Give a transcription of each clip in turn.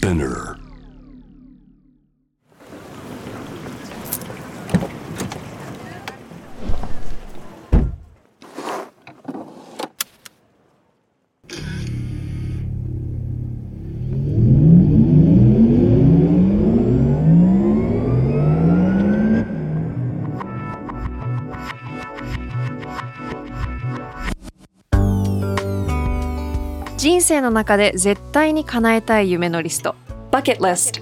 Spinner. 生の中で絶対に叶えたい夢のリスト。Bucket List.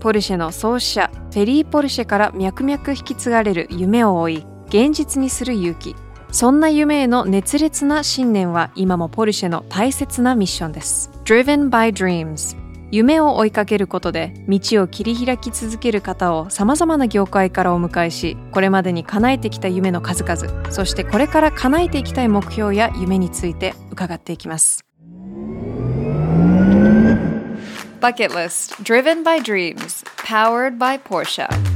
ポルシェの創始者フェリー・ポルシェから脈々引き継がれる夢を追い現実にする勇気。そんな夢への熱烈な信念は今もポルシェの大切なミッションです。Driven by Dreams. 夢を追いかけることで道を切り開き続ける方をさまざまな業界からお迎えしこれまでに叶えてきた夢の数々そしてこれから叶えていきたい目標や夢について伺っていきます Bucket List Driven by Dreams Powered by Porsche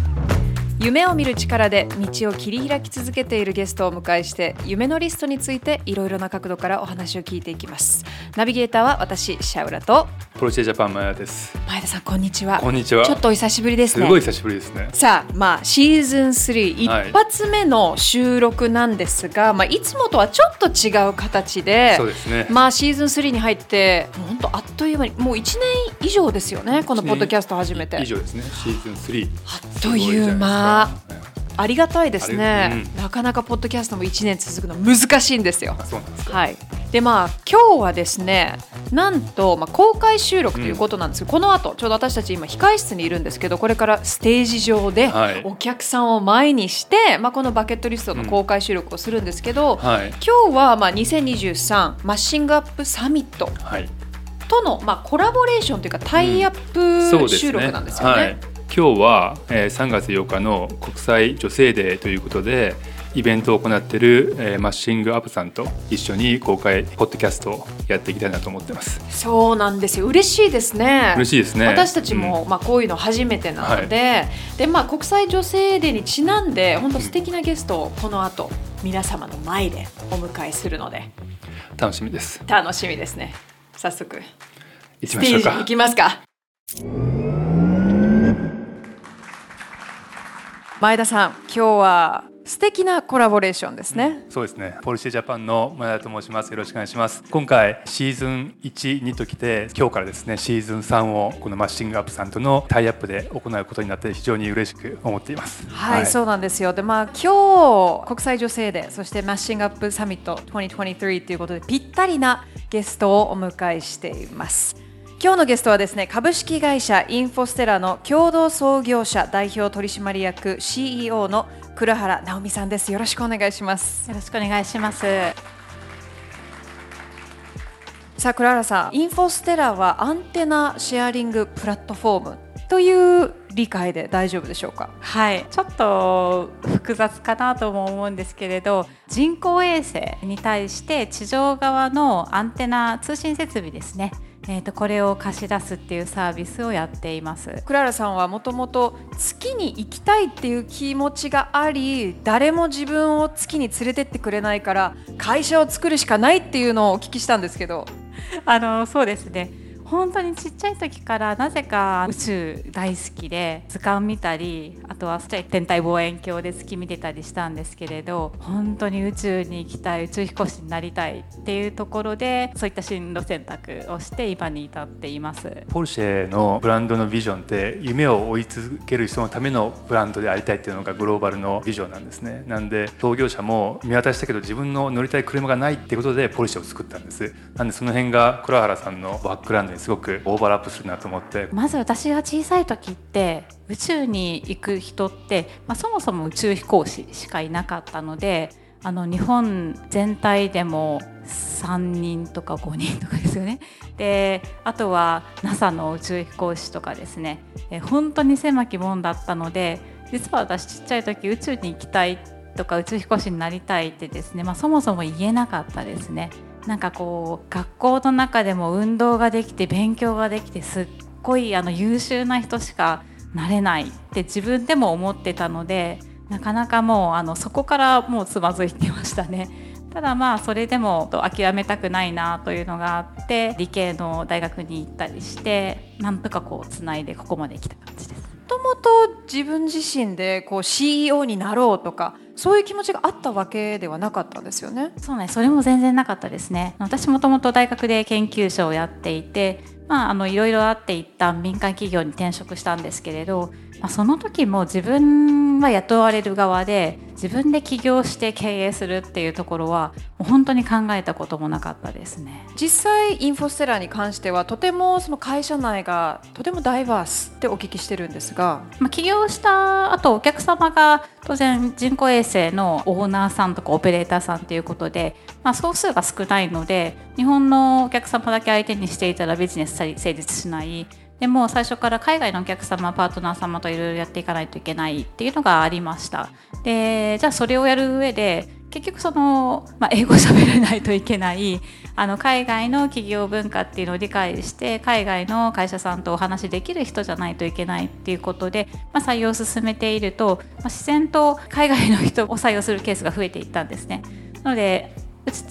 夢を見る力で道を切り開き続けているゲストをお迎えして夢のリストについていろいろな角度からお話を聞いていきますナビゲーターは私シャウラとポルシェジャパン前田です。前田さんこんにちはこんにちは。ちょっとお久しぶりですねすごい久しぶりですね。さあまあシーズン3はい一発目の収録なんですが、いまあ、いつもとはちょっと違う形でそうですね。まあシーズン3に入って本当あっという間にもう1年以上ですよねこのポッドキャスト始めて以上ですね。シーズン3。あっという間ありがたいですあねり、なかなかポッドキャストも1年続くの難しいんですよあそうなんですか。はいでまあ今日はですねなんと、まあ、公開収録ということなんですけど、この後ちょうど私たち今控室にいるんですけどこれからステージ上ではいお客さんを前にして、まあ、このバケットリストの公開収録をするんですけど、はい。今日はまあ2023マッシングアップサミットはい。とのまあコラボレーションというかタイアップ。収録なんですよね。はい。今日は、えー、3月8日の国際女性デーということでイベントを行っている、えーマッシングアップさんと一緒に公開ポッドキャストをやっていきたいなと思ってます。そうなんですよ嬉しいですね。嬉しいですね。私たちも、まあ、こういうの初めてなので,、でまあ、国際女性デーにちなんで本当素敵なゲストをこの後皆様の前でお迎えするのでうん楽しみです。楽しみですね早速行きスましょうか行。きますか前田さん今日は素敵なコラボレーションですね、そうですね。ポルシェジャパンの前田と申します。よろしくお願いします。今回シーズン1、2ときて、今日からですね、シーズン3をこのマッシングアップさんとのタイアップで行うことになって非常に嬉しく思っています。はい、そうなんですよ。で、まあ今日国際女性デー、そして MASHING UP SUMMIT 2023ということでぴったりなゲストをお迎えしています。今日のゲストはですね、株式会社インフォステラの共同創業者代表取締役 CEO の倉原直美さんです。よろしくお願いします。よろしくお願いします。さあ倉原さん、インフォステラはアンテナシェアリングプラットフォームという理解で大丈夫でしょうか？はい、ちょっと複雑かなとも思うんですけれど、人工衛星に対して地上側のアンテナ通信設備ですね。えー、とこれを貸し出すっていうサービスをやっています。クララさんはもともと月に行きたいっていう気持ちがあり誰も自分を月に連れてってくれないから会社を作るしかないっていうのをお聞きしたんですけどあのそうですね本当にちっちゃい時からなぜか宇宙大好きで図鑑見たりあとは天体望遠鏡で月見てたりしたんですけれど本当に宇宙に行きたい宇宙飛行士になりたいっていうところでそういった進路選択をして今に至っています。ポルシェのブランドのビジョンって夢を追い続ける人のためのブランドでありたいっていうのがグローバルのビジョンなんですねなんで創業者も見渡したけど自分の乗りたい車がないってことでポルシェを作ったんですなんでその辺が倉原さんのバックグラウンドにすごくオーバーラップするなと思ってまず私が小さい時って宇宙に行く人って、まあ、そもそも宇宙飛行士しかいなかったのであの日本全体でも3人とか5人とかですよね。であとは NASA の宇宙飛行士とかですねえ本当に狭き門だったので実は私ちっちゃい時宇宙に行きたいとか宇宙飛行士になりたいってですね、まあ、そもそも言えなかったですね。なんかこう学校の中でも運動ができて勉強ができてすっごいあの優秀な人しかなれないって自分でも思ってたのでなかなかもうあのそこからもうつまずいてましたね。ただまあそれでも諦めたくないなというのがあって理系の大学に行ったりしてなんとかこうつないでここまで来た感じです。もともと自分自身でこう CEO になろうとかそういう気持ちがあったわけではなかったんですよね。そうね、それも全然なかったですね。私もともと大学で研究者をやっていて、まああのいろいろあって一旦民間企業に転職したんですけれど、まあ、その時も自分は雇われる側で自分で起業して経営するっていうところはもう本当に考えたこともなかったですね。実際インフォステラに関してはとてもその会社内がとてもダイバースってお聞きしてるんですが、まあ、起業した後お客様が当然人工衛星のオーナーさんとかオペレーターさんということで、まあ、総数が少ないので日本のお客様だけ相手にしていたらビジネス成立しないでも最初から海外のお客様パートナー様といろいろやっていかないといけないっていうのがありましたでじゃあそれをやる上で結局その、まあ、英語喋れないといけないあの海外の企業文化っていうのを理解して海外の会社さんとお話しできる人じゃないといけないっていうことで、まあ、採用を進めていると、まあ、自然と海外の人を採用するケースが増えていったんですね。なのでうち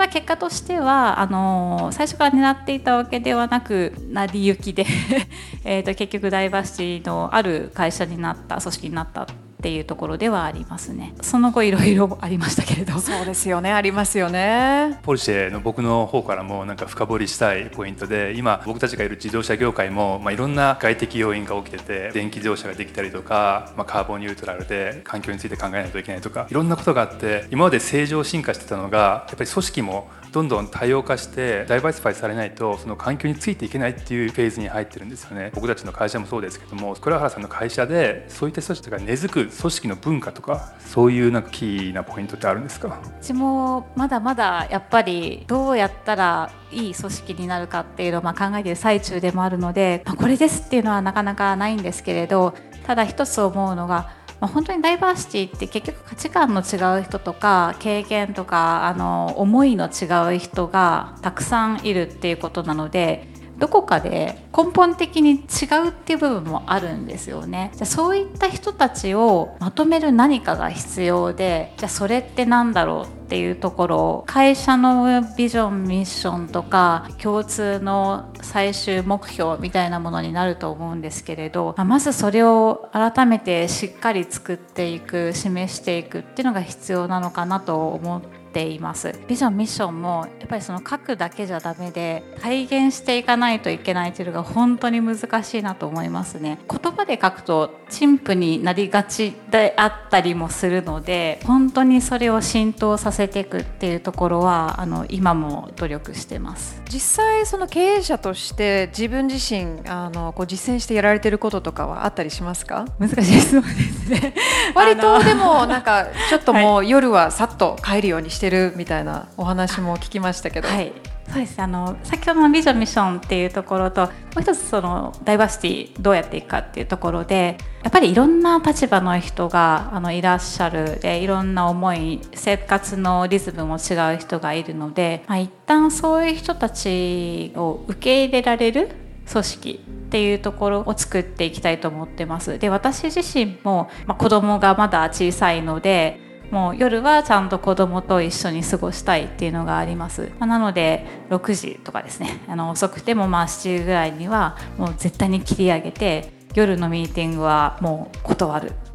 は結果としてはあの最初から狙っていたわけではなく成り行きで えと結局ダイバーシティのある会社になった組織になった。っていうところではありますね。その後いろいろありましたけれど。そうですよね。ありますよね。ポルシェの僕の方からもなんか深掘りしたいポイントで今僕たちがいる自動車業界も、まあ、いろんな外的要因が起きてて電気自動車ができたりとか、まあ、カーボンニュートラルで環境について考えないといけないとかいろんなことがあって今まで正常進化してたのがやっぱり組織もどんどん多様化してダイバーシファイされないとその環境についていけないっていうフェーズに入ってるんですよね。僕たちの会社もそうですけども倉原さんの会社でそういった人たちが根付く組織の文化とかそういうなんかキーなポイントってあるんですか？うちもまだまだやっぱりどうやったらいい組織になるかっていうのをま考えてる最中でもあるので、まあ、これですっていうのはなかなかないんですけれどただ一つ思うのがま、本当にダイバーシティって結局価値観の違う人とか経験とかあの思いの違う人がたくさんいるっていうことなのでどこかで根本的に違うっていう部分もあるんですよね。じゃそういった人たちをまとめる何かが必要でじゃあそれって何だろうっていうところを会社のビジョンミッションとか共通の最終目標みたいなものになると思うんですけれどまずそれを改めてしっかり作っていく示していくっていうのが必要なのかなと思ってています。ビジョンミッションもやっぱりその書くだけじゃダメで体現していかないといけないというのが本当に難しいなと思いますね。言葉で書くと陳腐になりがちであったりもするので本当にそれを浸透させていくっていうところはあの今も努力してます。実際その経営者として自分自身あのこう実践してやられてることとかはあったりしますか？難しい質問ですね。割とでもなんかちょっともう夜はさっと帰るようにししてるみたいなお話も聞きましたけど。はいそうですあの先ほどのビジョンミッションっていうところともう一つそのダイバーシティどうやっていくかっていうところでやっぱりいろんな立場の人があのいらっしゃるでいろんな思い生活のリズムも違う人がいるので、まあ、一旦そういう人たちを受け入れられる組織っていうところを作っていきたいと思ってます。で私自身も、まあ、子供がまだ小さいのでもう夜はちゃんと子供と一緒に過ごしたいっていうのがあります、まあ、なので6時とかですね。あの遅くてもまあ7時ぐらいにはもう絶対に切り上げて夜のミーティングはもう断る。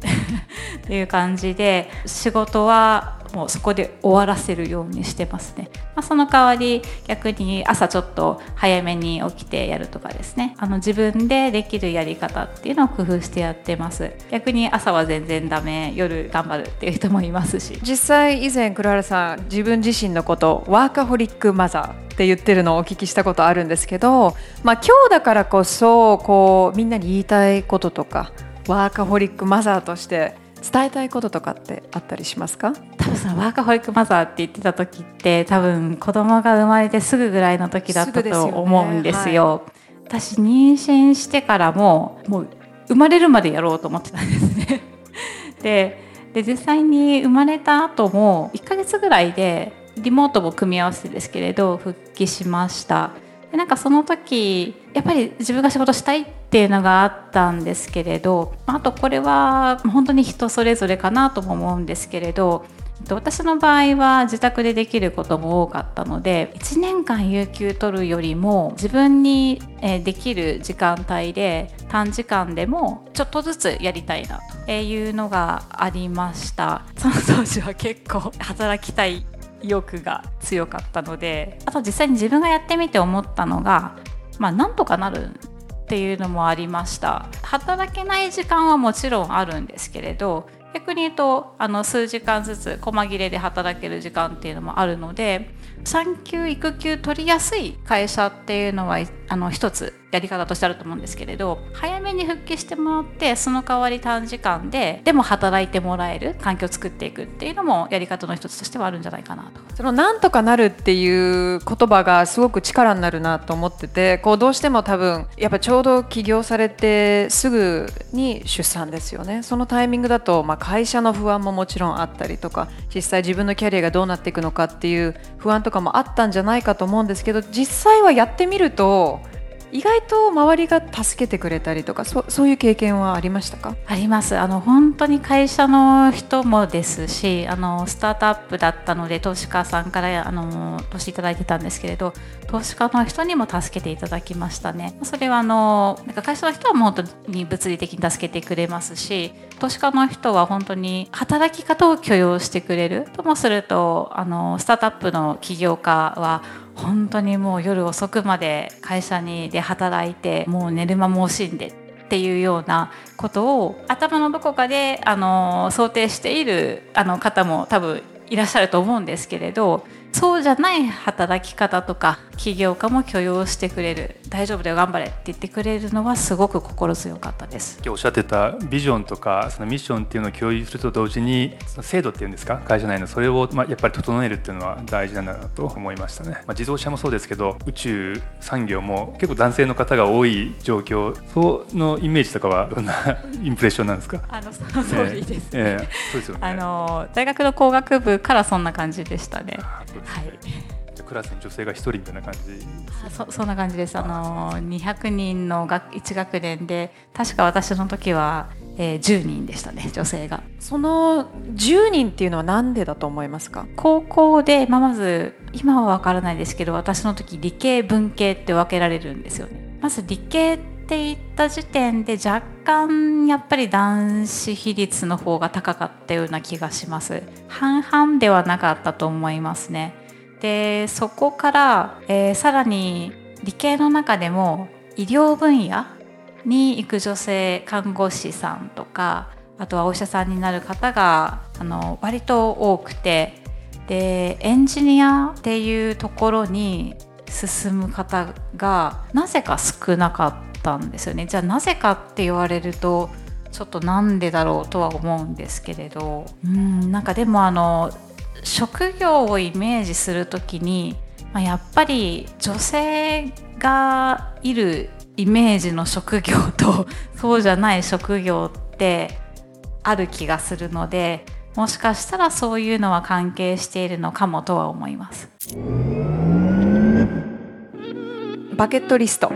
っていう感じで仕事はもうそこで終わらせるようにしてますね、まあ、その代わり逆に朝ちょっと早めに起きてやるとかですね。あの自分でできるやり方っていうのを工夫してやってます。逆に朝は全然ダメ夜頑張るっていう人もいますし。実際以前黒原さん自分自身のことワーカホリックマザーって言ってるのをお聞きしたことあるんですけど、まあ、今日だからこそこうみんなに言いたいこととかワーカホリックマザーとして伝えたいこととかってあったりしますか？多分そのワーカホリックマザーって言ってた時って多分子供が生まれてすぐぐらいの時だったと思うんですよ。すよねはい、私妊娠してからももう生まれるまでやろうと思ってたんですね。でで実際に生まれた後も1ヶ月ぐらいでリモートも組み合わせてですけれど復帰しました。でなんかその時やっぱり自分が仕事したいっていうのがあったんですけれどあとこれは本当に人それぞれかなとも思うんですけれど私の場合は自宅でできることも多かったので1年間有給取るよりも自分にできる時間帯で短時間でもちょっとずつやりたいなというのがありました。その当時は結構働きたい意欲が強かったのであと実際に自分がやってみて思ったのがまあなんとかなるっていうのもありました。働けない時間はもちろんあるんですけれど逆に言うとあの数時間ずつ細切れで働ける時間っていうのもあるので産休育休取りやすい会社っていうのはあの一つやり方としてあると思うんですけれど早めに復帰してもらってその代わり短時間ででも働いてもらえる環境を作っていくっていうのもやり方の一つとしてはあるんじゃないかなと。そのなんとかなるっていう言葉がすごく力になるなと思っててこうどうしても多分やっぱちょうど起業されてすぐに出産ですよねそのタイミングだと、まあ、会社の不安ももちろんあったりとか実際自分のキャリアがどうなっていくのかっていう不安とかもあったんじゃないかと思うんですけど実際はやってみると意外と周りが助けてくれたりとかそそういう経験はありましたか？あります。あの本当に会社の人もですしあのスタートアップだったので投資家さんからあの投資いただいてたんですけれど投資家の人にも助けていただきましたね。それはあのなんか会社の人はもう本当に物理的に助けてくれますし投資家の人は本当に働き方を許容してくれるともするとあのスタートアップの起業家は本当にもう夜遅くまで会社にで働いてもう寝る間も惜しんでっていうようなことを頭のどこかであの想定しているあの方も多分いらっしゃると思うんですけれどそうじゃない働き方とか起業家も許容してくれる。大丈夫だよ頑張れって言ってくれるのはすごく心強かったです。今日おっしゃってたビジョンとかそのミッションっていうのを共有すると同時にその制度っていうんですか会社内のそれをまあやっぱり整えるっていうのは大事なんだなと思いましたね、まあ、自動車もそうですけど宇宙産業も結構男性の方が多い状況そのイメージとかはどんなインプレッションなんですか？あのその通りです、ねえーえー、そうですよね。あの大学の工学部からそんな感じでしたね。はい。クラスに女性が一人みたいな感じ。そそんな感じです。あの200人の学1学年で確か私の時は、えー、10人でしたね女性が。その10人っていうのは何でだと思いますか？高校で、まあ、まず今は分からないですけど私の時理系文系って分けられるんですよね。まず理系って言った時点で若干やっぱり男子比率の方が高かったような気がします。半々ではなかったと思いますねでそこから、えー、さらに理系の中でも医療分野に行く女性看護師さんとかあとはお医者さんになる方があの割と多くてでエンジニアっていうところに進む方がなぜか少なかったんですよね。じゃあなぜかって言われるとちょっとなんでだろうとは思うんですけれど。うんなんかでもあの職業をイメージする時に、まあ、やっぱり女性がいるイメージの職業と そうじゃない職業ってある気がするのでもしかしたらそういうのは関係しているのかもとは思います。バケットリストっ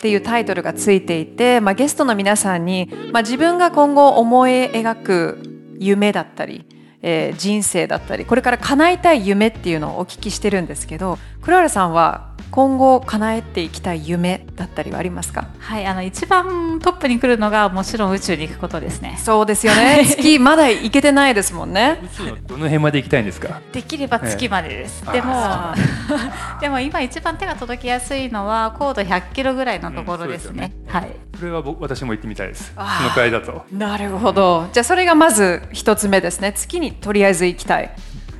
ていうタイトルがついていて、まあ、ゲストの皆さんに、まあ、自分が今後思い描く夢だったりえー、人生だったりこれから叶えたい夢っていうのをお聞きしてるんですけど黒原さんは今後叶えていきたい夢だったりはありますか？はいあの一番トップに来るのがもちろん宇宙に行くことですね。そうですよね。月まだ行けてないですもんね。宇宙のどの辺まで行きたいんですか？できれば月までです、えでも でも今一番手が届きやすいのは高度100キロぐらいのところですね。うん、すね。はい。それは僕私も行ってみたいです。そのくらいだと。なるほど。じゃあそれがまず一つ目ですね。月にとりあえず行きたい。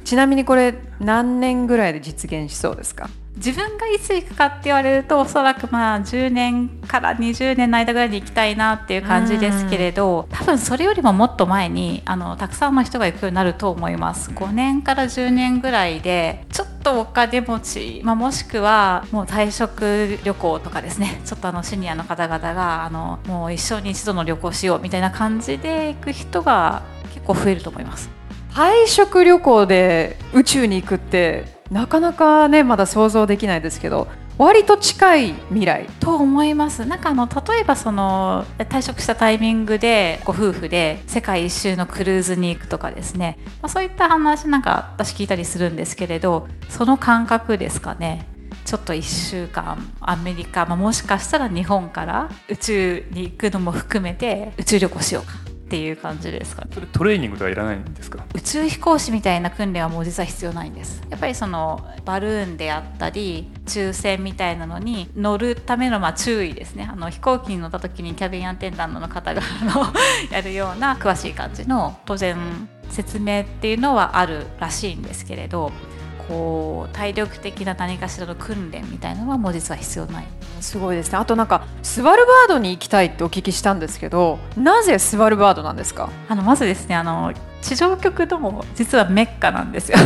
ちなみにこれ何年ぐらいで実現しそうですか？自分がいつ行くかって言われるとおそらくまあ10年から20年の間ぐらいに行きたいなっていう感じですけれど多分それよりももっと前にあのたくさんの人が行くようになると思います。5年から10年ぐらいでちょっとお金持ち、まあ、もしくはもう退職旅行とかですね。ちょっとあのシニアの方々があのもう一生に一度の旅行しようみたいな感じで行く人が結構増えると思います。退職旅行で宇宙に行くってなかなかねまだ想像できないですけど割と近い未来。と思います。なんかあの例えばその退職したタイミングでご夫婦で世界一周のクルーズに行くとかですね、まあ、そういった話なんか私聞いたりするんですけれどその感覚ですかね。ちょっと1週間アメリカ、まあ、もしかしたら日本から宇宙に行くのも含めて宇宙旅行しようか。っていう感じですか、ね、それトレーニングとはいらないんですか？宇宙飛行士みたいな訓練はもう実は必要ないんです。やっぱりそのバルーンであったり抽選みたいなのに乗るためのまあ注意ですね。あの飛行機に乗った時にキャビンアテンダントの方が やるような詳しい感じの当然説明っていうのはあるらしいんですけれどこう体力的な何かしらの訓練みたいなのはもう実は必要ない。すごいですね。あとなんかスバルバードに行きたいってお聞きしたんですけどなぜスバルバードなんですか？あのまずですねあの地上局も実はメッカなんですよ。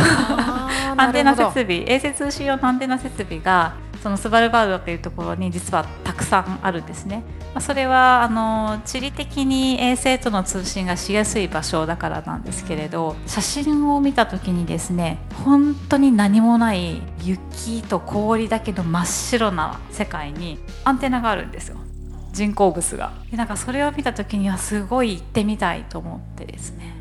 アンテナ設備衛星通信用のアンテナ設備がそのスバルバードというところに実はたくさんあるんですね。まあ、それはあの地理的に衛星との通信がしやすい場所だからなんですけれど写真を見た時にですね本当に何もない雪と氷だけの真っ白な世界にアンテナがあるんですよ。人工物が。でなんかそれを見た時にはすごい行ってみたいと思ってですね。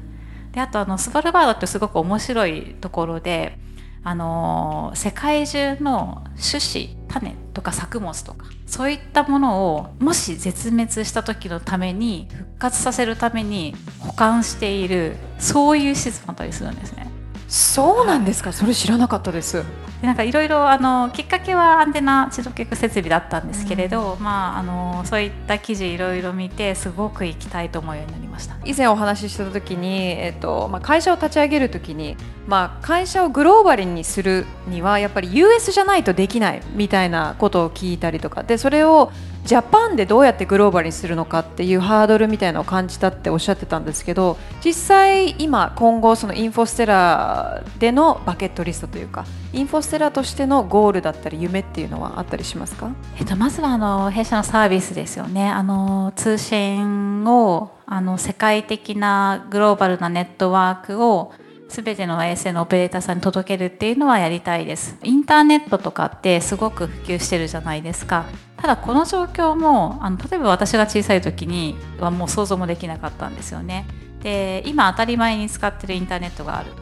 であとあのスバルバードってすごく面白いところであの世界中の種子種とか作物とかそういったものをもし絶滅した時のために復活させるために保管しているそういう施設もあったりするんですね。そうなんですか、それ知らなかったです。でなんかいろいろあのきっかけはアンテナ地上局設備だったんですけれど、うん、まああのそういった記事いろいろ見てすごく行きたいと思うようになりました。以前お話しした時にえっとまあ会社を立ち上げる時にまあ会社をグローバルにするにはやっぱり US じゃないとできないみたいなことを聞いたりとかでそれをジャパンでどうやってグローバルにするのかっていうハードルみたいなのを感じたっておっしゃってたんですけど実際今今後そのインフォステラでのバケットリストというかインフォステラとしてのゴールだったり夢っていうのはあったりしますか、えっと、まずはあの弊社のサービスですよね。あの通信をあの世界的なグローバルなネットワークを全ての衛星のオペレーターさんに届けるっていうのはやりたいです。インターネットとかってすごく普及してるじゃないですか。ただこの状況もあの例えば私が小さい時にはもう想像もできなかったんですよね。で今当たり前に使ってるインターネットがあると。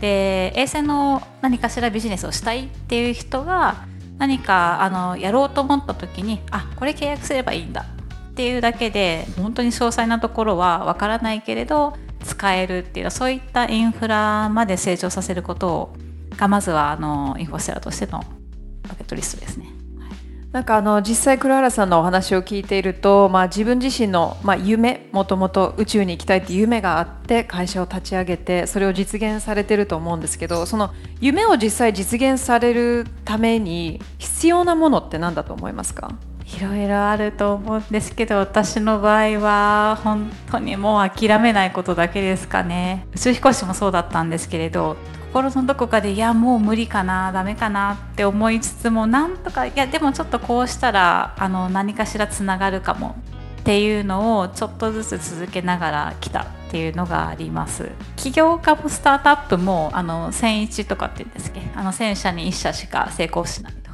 で衛星の何かしらビジネスをしたいっていう人が何かあのやろうと思った時にあこれ契約すればいいんだ。っていうだけで本当に詳細なところはわからないけれど使えるっていうそういったインフラまで成長させることをがまずはあのインフォステラとしてのバケットリストですね。なんかあの実際黒原さんのお話を聞いていると、まあ、自分自身の、まあ、夢もともと宇宙に行きたいっていう夢があって会社を立ち上げてそれを実現されてると思うんですけどその夢を実際実現されるために必要なものって何だと思いますか？いろいろあると思うんですけど私の場合は本当にもう諦めないことだけですかね。宇宙飛行士もそうだったんですけれど心のどこかでいやもう無理かなダメかなって思いつつもなんとかいやでもちょっとこうしたらあの何かしらつながるかもっていうのをちょっとずつ続けながら来たっていうのがあります。起業家もスタートアップもあの1001とかって言うんですけどあの1000社に1社しか成功しないと。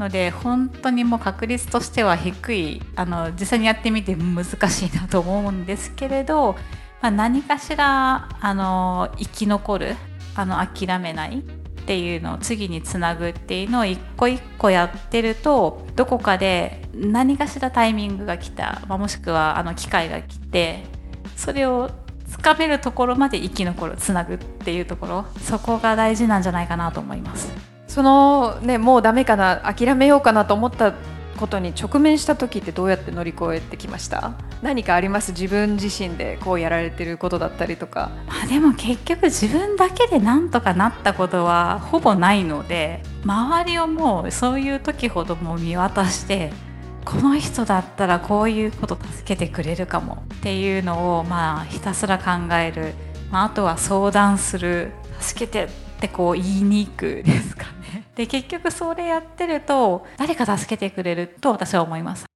ので本当にもう確率としては低いあの実際にやってみて難しいなと思うんですけれど、まあ、何かしらあの生き残るあの諦めないっていうのを次につなぐっていうのを一個一個やってるとどこかで何かしらタイミングが来た、まあ、もしくはあの機会が来てそれをつかめるところまで生き残るつなぐっていうところそこが大事なんじゃないかなと思います。そのねもうダメかな諦めようかなと思ったことに直面した時ってどうやって乗り越えてきました？何かあります？自分自身でこうやられてることだったりとか、まあ、でも結局自分だけでなんとかなったことはほぼないので周りをもうそういう時ほども見渡してこの人だったらこういうこと助けてくれるかもっていうのをまあひたすら考える、まあ、あとは相談する。助けてってこう言いに行くですかね。で結局それやってると誰か助けてくれると私は思います。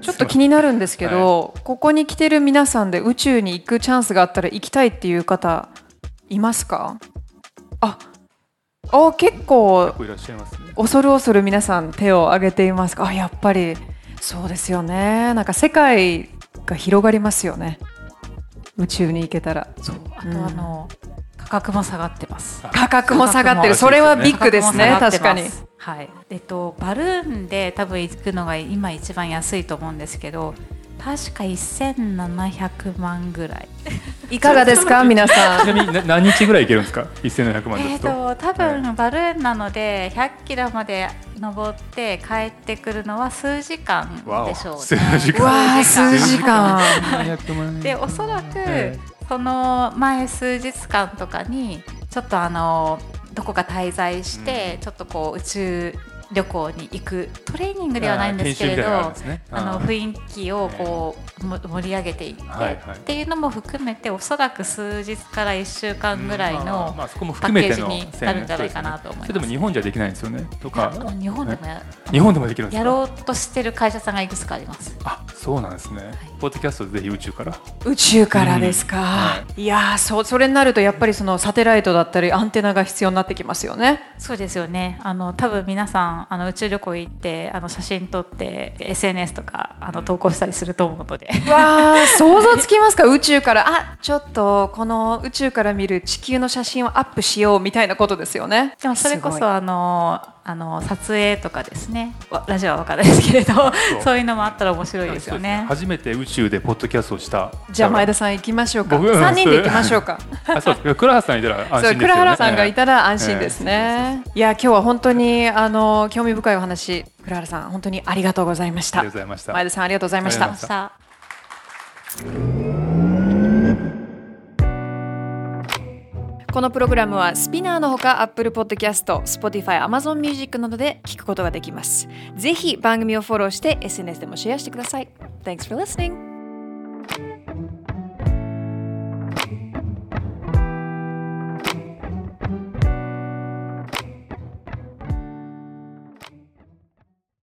ちょっと気になるんですけど、はい、ここに来てる皆さんで宇宙に行くチャンスがあったら行きたいっていう方いますか？あお結構結構いらっしゃいますね。恐る恐る皆さん手を挙げていますがあやっぱりそうですよね。なんか世界が広がりますよね。宇宙に行けたら。そう。あうん。とあの、価格も下がってます。価格も下がってる。それはビッグですね。確かに。はい。えっとバルーンで多分行くのが今一番安いと思うんですけど確か1700万ぐらい。いかがですか？皆さちなみにな何日ぐらい行けるんですか？1700万えーですと、と多分バルーンなので100キロまで登って帰ってくるのは数時間でしょうね。数時間。数時間。700万円でおそらくえその前数日間とかにちょっとあのどこか滞在して、ちょっとこう宇宙旅行に行くトレーニングではないんですけれどあの雰囲気をこうも盛り上げていって、はいはい。っていうのも含めておそらく数日から1週間ぐらいまあのまあそこもパッケージになるんじゃないかなと思います。それでも日本じゃできないんですよね。とか。日本でもや日本でもできるやろうとしてる会社さんがいくつかあります。あそうなんですね、ポッドキャストでぜひ宇宙から。宇宙からですか、うん。はい、やーそうそれになるとやっぱりそのサテライトだったりアンテナが必要になってきますよね。そうですよね。あの多分皆さんあの宇宙旅行行ってあの写真撮って SNS とかあの投稿したりすると思うので。わあ想像つきますか？宇宙から。あちょっとこの宇宙から見る地球の写真をアップしようみたいなことですよね。でもそれこそあのあの撮影とかですね。わラジオは分からないですけれど、そう。いうのもあったら面白いですよね。初めて宇宙でポッドキャストをした。じゃあ前田さん行きましょうか。僕3人で行きましょうか。あそうです。倉橋さんいたら安心ですよね。倉原さんがいたら安心ですね、いや今日は本当にあの興味深いお話倉原さん本当にありがとうございました。ありがとうございました。前田さんありがとうございましたこのプログラムはスピナーのほか Apple Podcast、Spotify、Amazon Music などで聞くことができます。ぜひ番組をフォローして SNS でもシェアしてください。Thanks for listening!